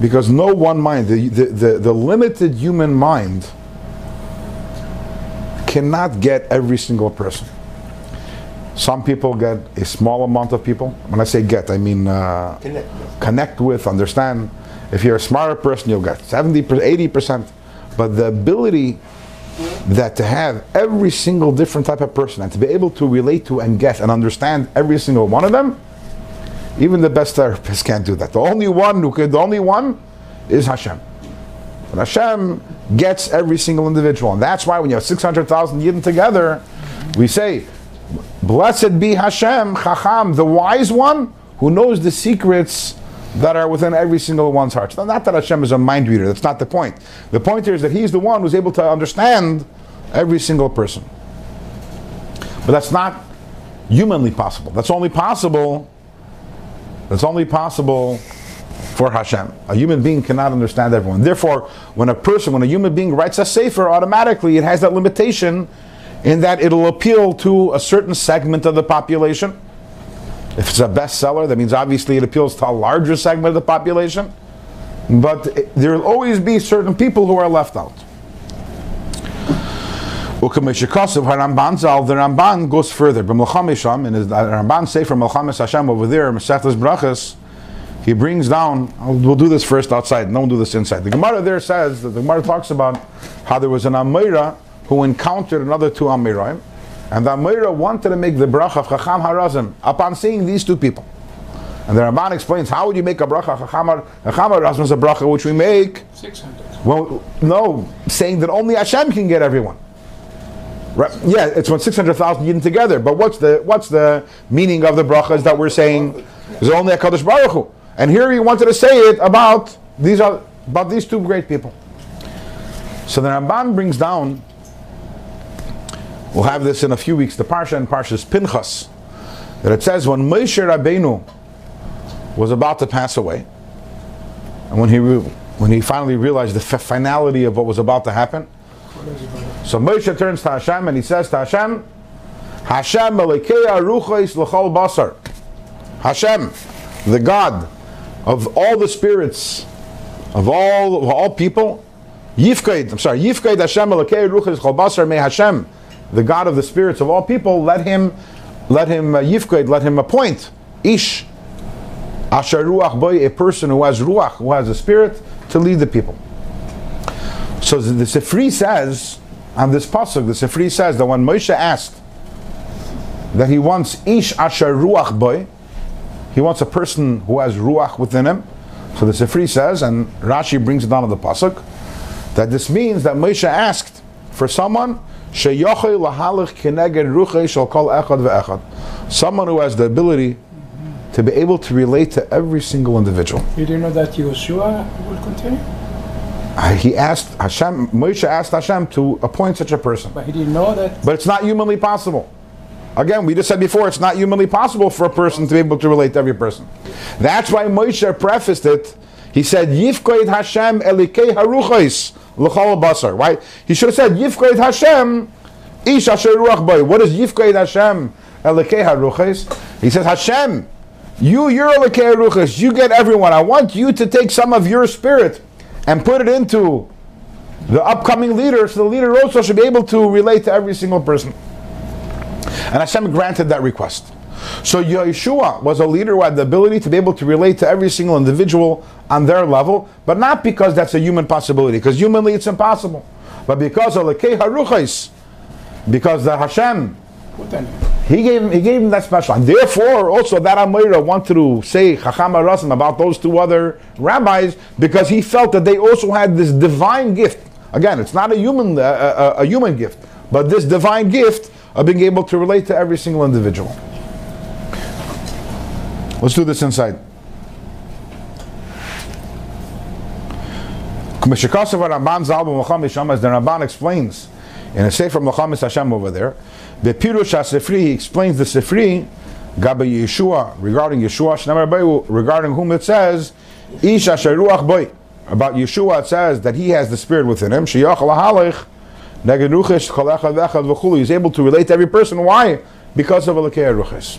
Because no one mind, the, the, the, the, limited human mind, cannot get every single person. Some people get a small amount of people. When I say get, I mean uh, connect. connect with, understand. If you're a smarter person, you'll get 70%, 80%. But the ability that to have every single different type of person and to be able to relate to and get and understand every single one of them, even the best therapists can't do that. The only one who could, the only one is Hashem. But Hashem gets every single individual. And that's why when you have 600,000 Yidden together, we say, Blessed be Hashem, Chacham, the wise one who knows the secrets that are within every single one's heart. Now, not that Hashem is a mind reader, that's not the point. The point here is that He's the one who's able to understand every single person. But that's not humanly possible. That's only possible. That's only possible for Hashem. A human being cannot understand everyone. Therefore, when a person, when a human being writes a sefer, automatically it has that limitation in that it'll appeal to a certain segment of the population. If it's a bestseller, that means obviously it appeals to a larger segment of the population. But there will always be certain people who are left out. The Ramban goes further. In his uh, Ramban Sefer Milchemes Hashem over there, Mesechtes Brachas, he brings down, we'll do this first outside, no one do this inside. The Gemara there says, that the Gemara talks about how there was an Amora who encountered another two Amoraim, and the Amora wanted to make the bracha of Chacham Harazim upon seeing these two people. And the Ramban explains, how would you make a bracha? Of Chacham Harazim is a bracha which we make. 600. Well, no, saying that only Hashem can get everyone. Right? Yeah, it's when six hundred thousand Yidden together. But what's the what's the meaning of the brachas that we're saying? Is only a Kadosh Baruch Hu. And here he wanted to say it about these are about these two great people. So the Ramban brings down. We'll have this in a few weeks. The parsha and Parshas Pinchas, that it says when Moshe Rabbeinu was about to pass away, and when he re- when he finally realized the f- finality of what was about to happen, so Moshe turns to Hashem and he says to Hashem, Hashem Melekea Ruchais L'chol Basar. Hashem, the God of all the spirits, of all of all people, Yifkaid, I'm sorry, Yifkaid Hashem Melekea Ruchais L'chol Basar, may Hashem, the God of the spirits of all people, let him, let him, uh, let him appoint, Ish, Asher Ruach Boy, a person who has Ruach, who has a spirit, to lead the people. So the Sifri says, on this pasuk, the Sifri says that when Moshe asked that he wants ish asher ruach boy, he wants a person who has ruach within him. So the Sifri says, and Rashi brings it down to the pasuk, that this means that Moshe asked for someone sheyochei lahalich keneged ruchei shall call echad ve'echad, someone who has the ability to be able to relate to every single individual. You didn't know that Yeshua will continue? Uh, He asked Hashem, Moshe asked Hashem to appoint such a person. But he didn't know that. But it's not humanly possible. Again, we just said before, it's not humanly possible for a person to be able to relate to every person. That's why Moshe prefaced it. He said, Yifkoid Hashem elikei haruchais l'chol basar. Right? He should have said, Yifkoid Hashem ish asher ruach boy. What is Yifkoid Hashem elikei haruchais? He says, Hashem, you, you're elikei haruchais. You get everyone. I want you to take some of your spirit and put it into the upcoming leader, so the leader also should be able to relate to every single person. And Hashem granted that request. So Yeshua was a leader who had the ability to be able to relate to every single individual on their level, but not because that's a human possibility, because humanly it's impossible. But because of Lekei Haruchais, because the Hashem, he gave him, he gave him that special. And therefore, also that Amora wanted to say Chacham Rasim about those two other rabbis because he felt that they also had this divine gift. Again, it's not a human uh, a, a human gift, but this divine gift of being able to relate to every single individual. Let's do this inside. Meshikasav Ramban Zalba Macham Yisham, as the Ramban explains in a Sefer Macham Hashem over there, the Pirush HaSifri, he explains the Sifri, Gaba Yeshua, regarding Yeshua, regarding whom it says, Ish Asher Ruach Boy. About Yeshua, it says that he has the Spirit within him, Sheyach Lahalich, Neged Ruchish. He's able to relate to every person. Why? Because of Elokei Ruchish.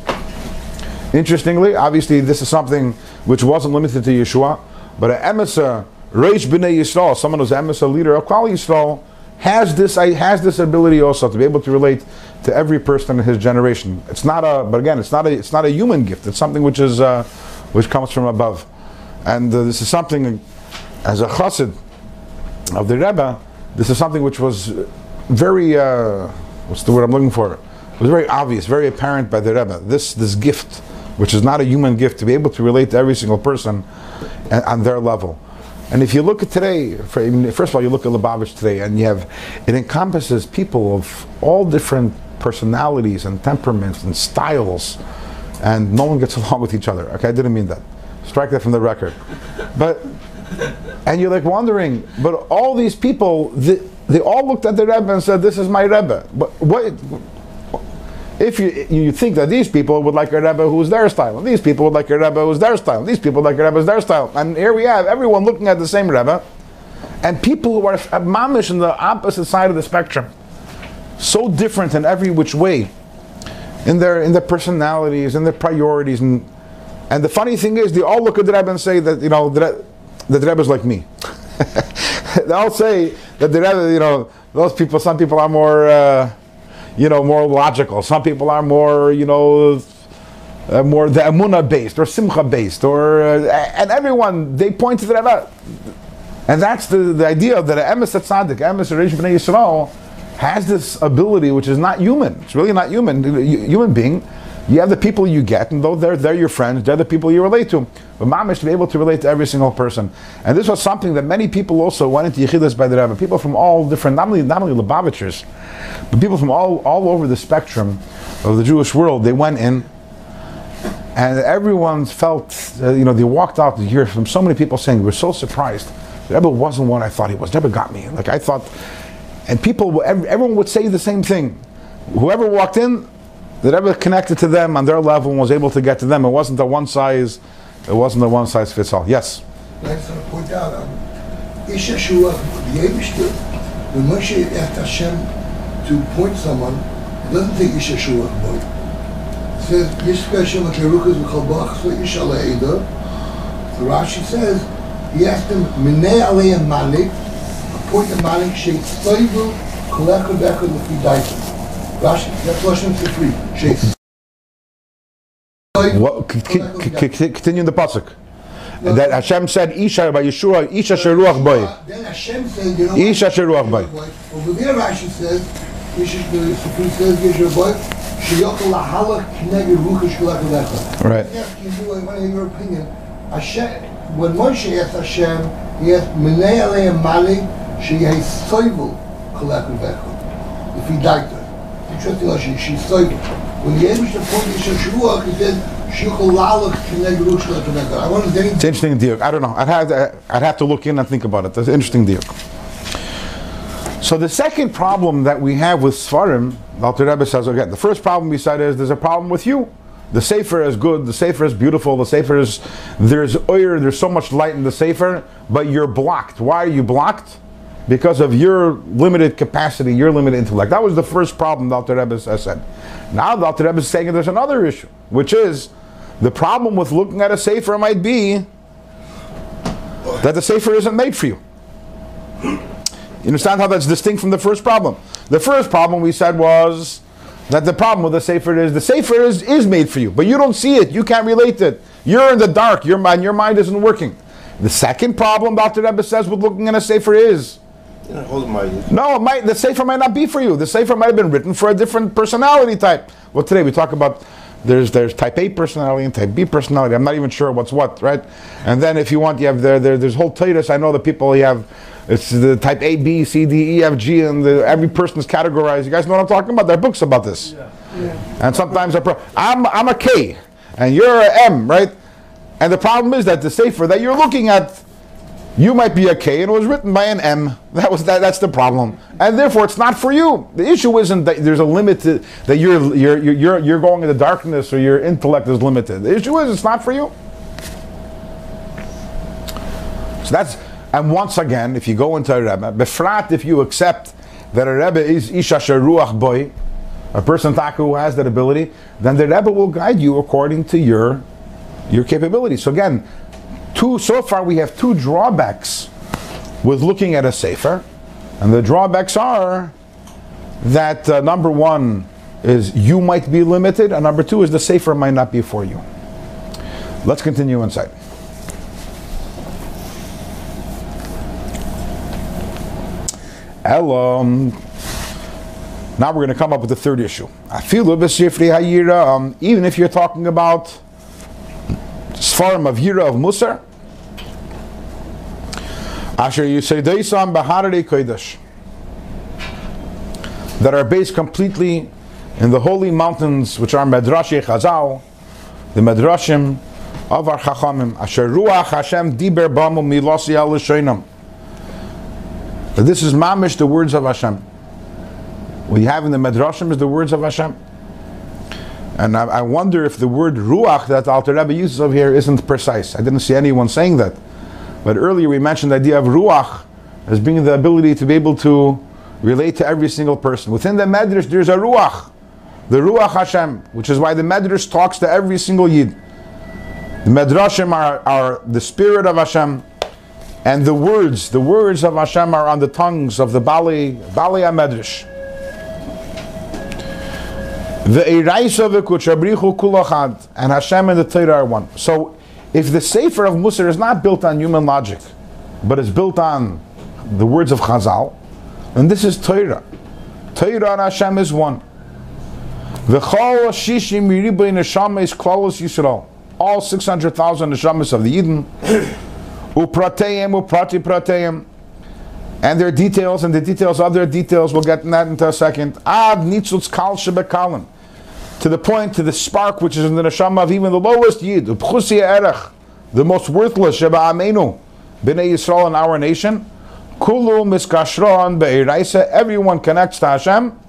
Interestingly, obviously, this is something which wasn't limited to Yeshua, but an emissar, Reish B'nai Yisrael, someone who's an emissar leader of Klal Yisrael, has this has this ability also to be able to relate to every person in his generation. It's not a, but again, it's not a, it's not a human gift. It's something which is, uh, which comes from above, and uh, this is something, as a chassid of the Rebbe, this is something which was very, uh, what's the word I'm looking for? It was very obvious, very apparent by the Rebbe. This this gift, which is not a human gift, to be able to relate to every single person a- on their level. And if you look at today, for- first of all, you look at Lubavitch today, and you have it encompasses people of all different personalities and temperaments and styles, and no one gets along with each other. Okay, I didn't mean that. Strike that from the record. But and you're like wondering, but all these people, they, they all looked at the Rebbe and said, "This is my Rebbe." But what? If you you think that these people would like a Rebbe who's their style, and these people would like a Rebbe who's their style, and these people would like a Rebbe who's their style, and here we have everyone looking at the same Rebbe, and people who are mamish in the opposite side of the spectrum, so different in every which way, in their in their personalities, in their priorities, and and the funny thing is, they all look at the Rebbe and say that you know that the Rebbe is like me. they all say that the Rebbe, you know, those people. Some people are more. Uh, you know, more logical. Some people are more, you know, uh, more the Amunah based or Simcha based, or uh, and everyone they point to the Rebbe, and that's the, the idea that an emes tzaddik, emes Reish Bnei Yisrael, has this ability which is not human. It's really not human. Human being. You have the people you get, and though they're they're your friends, they're the people you relate to. But mamish to be able to relate to every single person, and this was something that many people also went into yichidus by the Rebbe. People from all different, not only not only Lubavitchers, but people from all all over the spectrum of the Jewish world. They went in, and everyone felt, uh, you know, they walked out to hear from so many people saying, "We're so surprised." The Rebbe wasn't what I thought he was. The Rebbe got me. Like I thought, and people, everyone would say the same thing. Whoever walked in, the Rebbe connected to them on their level and was able to get to them. It wasn't a one size, it wasn't a one size fits all. Yes. I just point out, Ish Yeshua, when Moshe asked Hashem to point someone, he doesn't say Ish boy. It says, Yishka Hashem HaKeruchas V'chalbach, so Ish Aleida. So Rashi says, he asked him, Minei Aleim Malik, appoint a Malik, Sheit Tzayvu, Koleka Beka Lefi Daita. Rashi, that's Lashon for free. Sheit What, continue the pasuk. That Hashem said, "Isha by Yeshua, Isha sheruach boy." Ah, then Hashem said, you know Ish asher ruach bay. Over there Rashi says, the Supreme says, Yeshua boy, Sheyokal lahalach kneged ruchish kulakalecha. Right. Ask you, I want to hear your opinion. Hashem, when Moshe asked Hashem, he asked, Menei aleim mali, sheyeh soivu kulakalecha. If he died wonder, then he It's interesting deal. I don't know. I'd have to, I'd have to look in and think about it. That's interesting deal. So the second problem that we have with Svarim, the Alter Rebbe says again, the first problem we said is there's a problem with you. The Sefer is good, the Sefer is beautiful, the Sefer is, there's oir, there's so much light in the Sefer, but you're blocked. Why are you blocked? Because of your limited capacity, your limited intellect. That was the first problem Alter Rebbe said. Now Alter Rebbe is saying there's another issue, which is the problem with looking at a Sefer might be that the Sefer isn't made for you. You understand how that's distinct from the first problem? The first problem we said was that the problem with the Sefer is the Sefer is, is made for you, but you don't see it, you can't relate to it. You're in the dark, your mind, your mind isn't working. The second problem Alter Rebbe says with looking at a Sefer is no, it might, the Sefer might not be for you. The Sefer might have been written for a different personality type. Well, today we talk about there's there's type A personality and type B personality. I'm not even sure what's what, right? And then if you want, you have there, there there's whole Titus. I know the people you have. It's the type A, B, C, D, E, F, G, and the, every person is categorized. You guys know what I'm talking about? There are books about this. And sometimes I pro- I'm I'm a K, and you're a M, right? And the problem is that the Sefer that you're looking at you might be a K and it was written by an M. That was that, that's the problem. And therefore it's not for you. The issue isn't that there's a limit to, that you're, you're you're you're going into darkness or your intellect is limited. The issue is it's not for you. So that's and once again, if you go into a Rebbe, befrat if you accept that a Rebbe is Isha Sharuach boy, a person taka who has that ability, then the Rebbe will guide you according to your your capabilities. So again, two so far we have two drawbacks with looking at a sefer, and the drawbacks are that uh, number one is you might be limited, and number two is the sefer might not be for you. Let's continue inside. Elam. Now we're going to come up with the third issue. i feel Afilu b'sifri hayira. Um, even if you're talking about Sfarim of Yira of Musar. Asher Yusedeisam Baharari Kodesh. That are based completely in the holy mountains, which are Medrashi Chazal, the Medrashim of our Chachamim. Asher Ruach Hashem Diber Bamu Milosi Al Sheinam. This is mamish the words of Hashem. What you have in the Medrashim is the words of Hashem. And I, I wonder if the word ruach that Alter Rebbe uses over here isn't precise. I didn't see anyone saying that. But earlier we mentioned the idea of ruach as being the ability to be able to relate to every single person. Within the Medrash there's a ruach, the ruach Hashem, which is why the Medrash talks to every single yid. The Medrashim are, are the spirit of Hashem, and the words, the words of Hashem are on the tongues of the Bali, Bali HaMedrash. The Eiraisa v'kuchabrichu kulachad, and Hashem and the Torah are one. So, if the Sefer of Musar is not built on human logic, but is built on the words of Chazal, then this is Torah. Torah and Hashem is one. V'chol shishim yiribay neshama is klalos Yisrael. All 600,000 neshamas of the Eden, uprateim, uprati prateim, and their details and the details of their details. We'll get in that into a second. Ad nitzutz kal shebekalim. To the point, to the spark which is in the neshama of even the lowest yid, erech, the most worthless sheba amenu, bnei Yisrael in our nation. Kulu miskashron be'iraisa. Everyone connects to Hashem.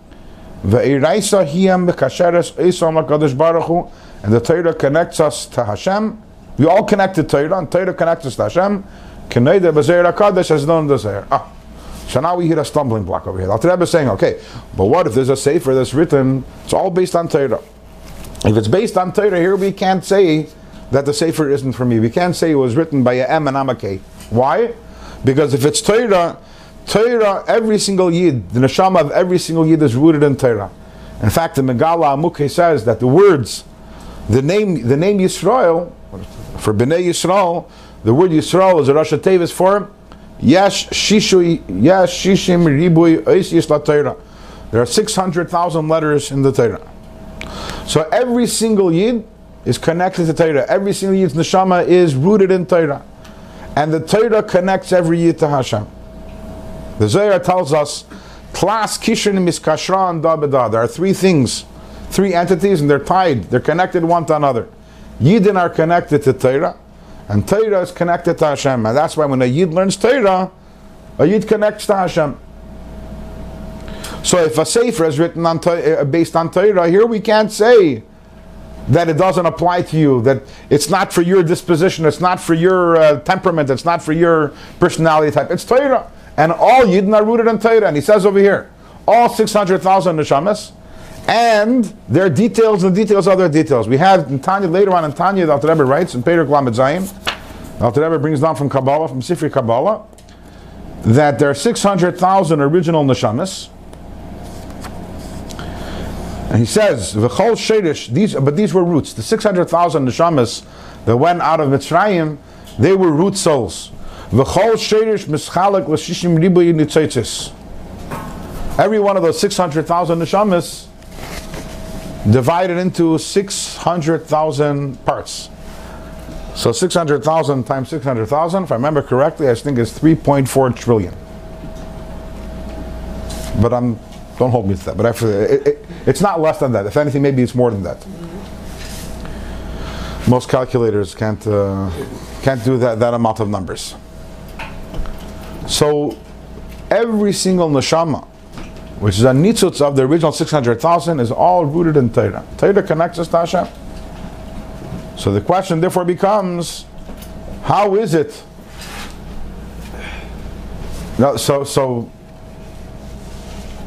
Ve'iraisa hiyam bekasheres esom hakadosh baruch Hu. And the Torah connects us to Hashem. We all connect to Torah, and Torah connects us to Hashem. K'neida b'zeir hakadosh as known zeir. Ah. So now we hit a stumbling block over here. Alter Rebbe is saying, okay, but what if there's a sefer that's written, it's all based on Torah. If it's based on Torah, here we can't say that the sefer isn't for me. We can't say it was written by a M and a K. Why? Because if it's Torah, Torah, every single yid, the neshama of every single yid is rooted in Torah. In fact, the Megala Amukhe says that the words, the name, the name Yisrael, for Bnei Yisrael, the word Yisrael is a Rosh Tevis for Yesh Shishui Yesh Shishim Ribui Ois Yisla Torah. There are 600,000 letters in the Torah. So every single yid is connected to Torah. Every single yid's neshama is rooted in Torah. And the Torah connects every yid to Hashem. The Zohar tells us, Klas Kishin Miskashran Da Beda. There are three things, three entities, and they're tied. They're connected one to another. Yidden are connected to Torah, and Torah is connected to Hashem. And that's why when a Yid learns Torah, a Yid connects to Hashem. So if a Sefer is written on, uh, based on Torah, here we can't say that it doesn't apply to you, that it's not for your disposition, it's not for your uh, temperament, it's not for your personality type. It's Torah. And all Yidden are rooted in Torah. And he says over here, all 600,000 neshamas, and their details and the details of their details. We have in Tanya, later on in Tanya, the Alter Rebbe writes, in Perek Lamed Zayin, the Alter Rebbe brings down from Kabbalah, from Sifri Kabbalah, that there are 600,000 original neshamas, and he says, "V'chol shedish." These, but these were roots. The six hundred thousand neshamas that went out of Mitzrayim, they were root souls. V'chol shedish mischalek l'shishim nitzitzis. Every one of those six hundred thousand neshamas divided into six hundred thousand parts. So six hundred thousand times six hundred thousand, if I remember correctly, I think is three point four trillion. But I'm don't hold me to that. But actually, it, it, it's not less than that. If anything, maybe it's more than that. Most calculators can't uh, can't do that, that amount of numbers. So every single neshama, which is a nitzutz of the original 600,000, is all rooted in Torah. Torah connects us to Hashem. So the question therefore becomes, how is it? No, so so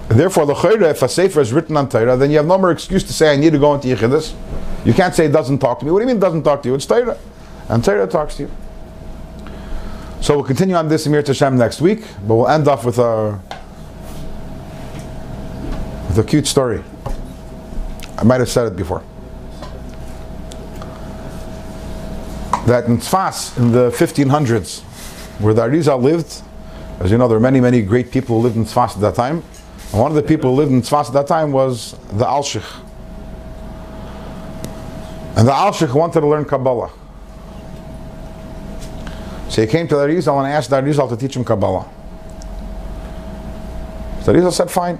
Therefore, the if a sefer is written on Torah, then you have no more excuse to say I need to go into Yechidus. You can't say it doesn't talk to me. What do you mean it doesn't talk to you? It's Torah, and Torah talks to you. So we'll continue on this Emir Tashem next week, but we'll end off with a with a cute story. I might have said it before. That in Tzfas, in the 1500s, where the Arizal lived, as you know, there are many, many great people who lived in Tzfas at that time. And one of the people who lived in Tzfas at that time was the Alshich. And the Alshich wanted to learn Kabbalah. So So he came to the Arizal and asked the Arizal to teach him Kabbalah. So the Arizal said, fine.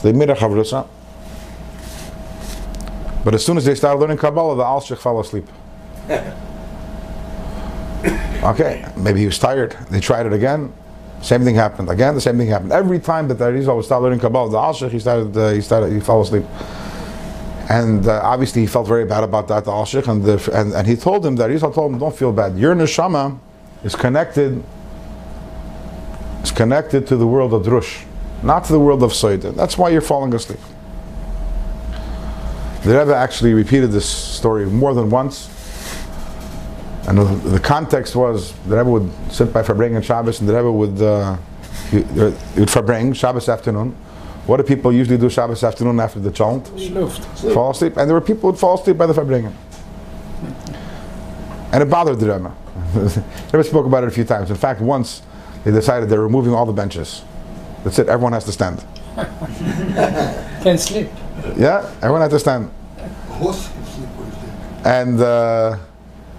So they made a chavrusa. But as soon as they started learning Kabbalah, the Alshich fell asleep. Okay, maybe he was tired. They tried it again. Same thing happened. Again, the same thing happened. Every time that the Arizal would start learning Kabbalah, the Alshich, he started, uh, he started, he fell asleep. And uh, obviously, he felt very bad about that, the Alshich, and, the, and, and he told him, that Arizal told him, don't feel bad. Your neshama is connected, is connected to the world of Drush, not to the world of Soida. That's why you're falling asleep. The Rebbe actually repeated this story more than once. And the, the context was the Rebbe would sit by Farbrengen and Shabbos, and the Rebbe would uh, he, uh, he would Farbrengen Shabbos afternoon. What do people usually do Shabbos afternoon after the chant? Fall asleep, and there were people who would fall asleep by the Farbrengen. And it bothered the Rebbe. the Rebbe spoke about it a few times. In fact, once they decided they're removing all the benches. That's it. Everyone has to stand. Can't sleep. Yeah, everyone has to stand. Horse can sleep. And uh,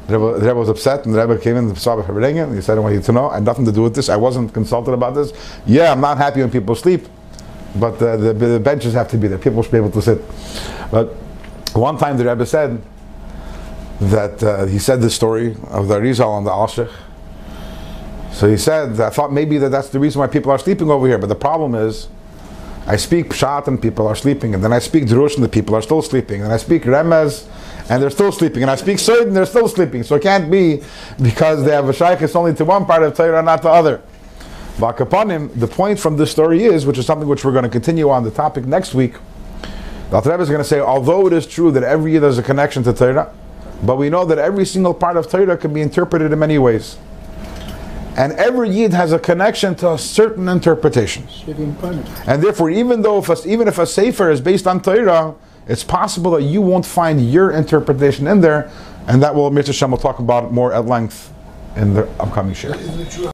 the, Rebbe, the Rebbe was upset, and the Rebbe came in and saw Farbrengen, and he said, I want you to know, I had nothing to do with this. I wasn't consulted about this. Yeah, I'm not happy when people sleep, but uh, the, the benches have to be there. People should be able to sit. But one time the Rebbe said that uh, he said the story of the Rizal and the Alshich. So he said, I thought maybe that that's the reason why people are sleeping over here. But the problem is, I speak Pshat and people are sleeping, and then I speak Drush and the people are still sleeping, and I speak Remez and they're still sleeping, and I speak Soid and they're still sleeping. So it can't be because they have a Shaykhis only to one part of Torah, not the other. Vakapanim, the point from this story is, which is something which we're going to continue on the topic next week. The Rebbe is going to say, although it is true that every year there's a connection to Torah, but we know that every single part of Torah can be interpreted in many ways. And every yid has a connection to a certain interpretation. And therefore, even though if a, even if a sefer is based on Torah, it's possible that you won't find your interpretation in there, and that will Mr. Shem will talk about more at length in the upcoming share.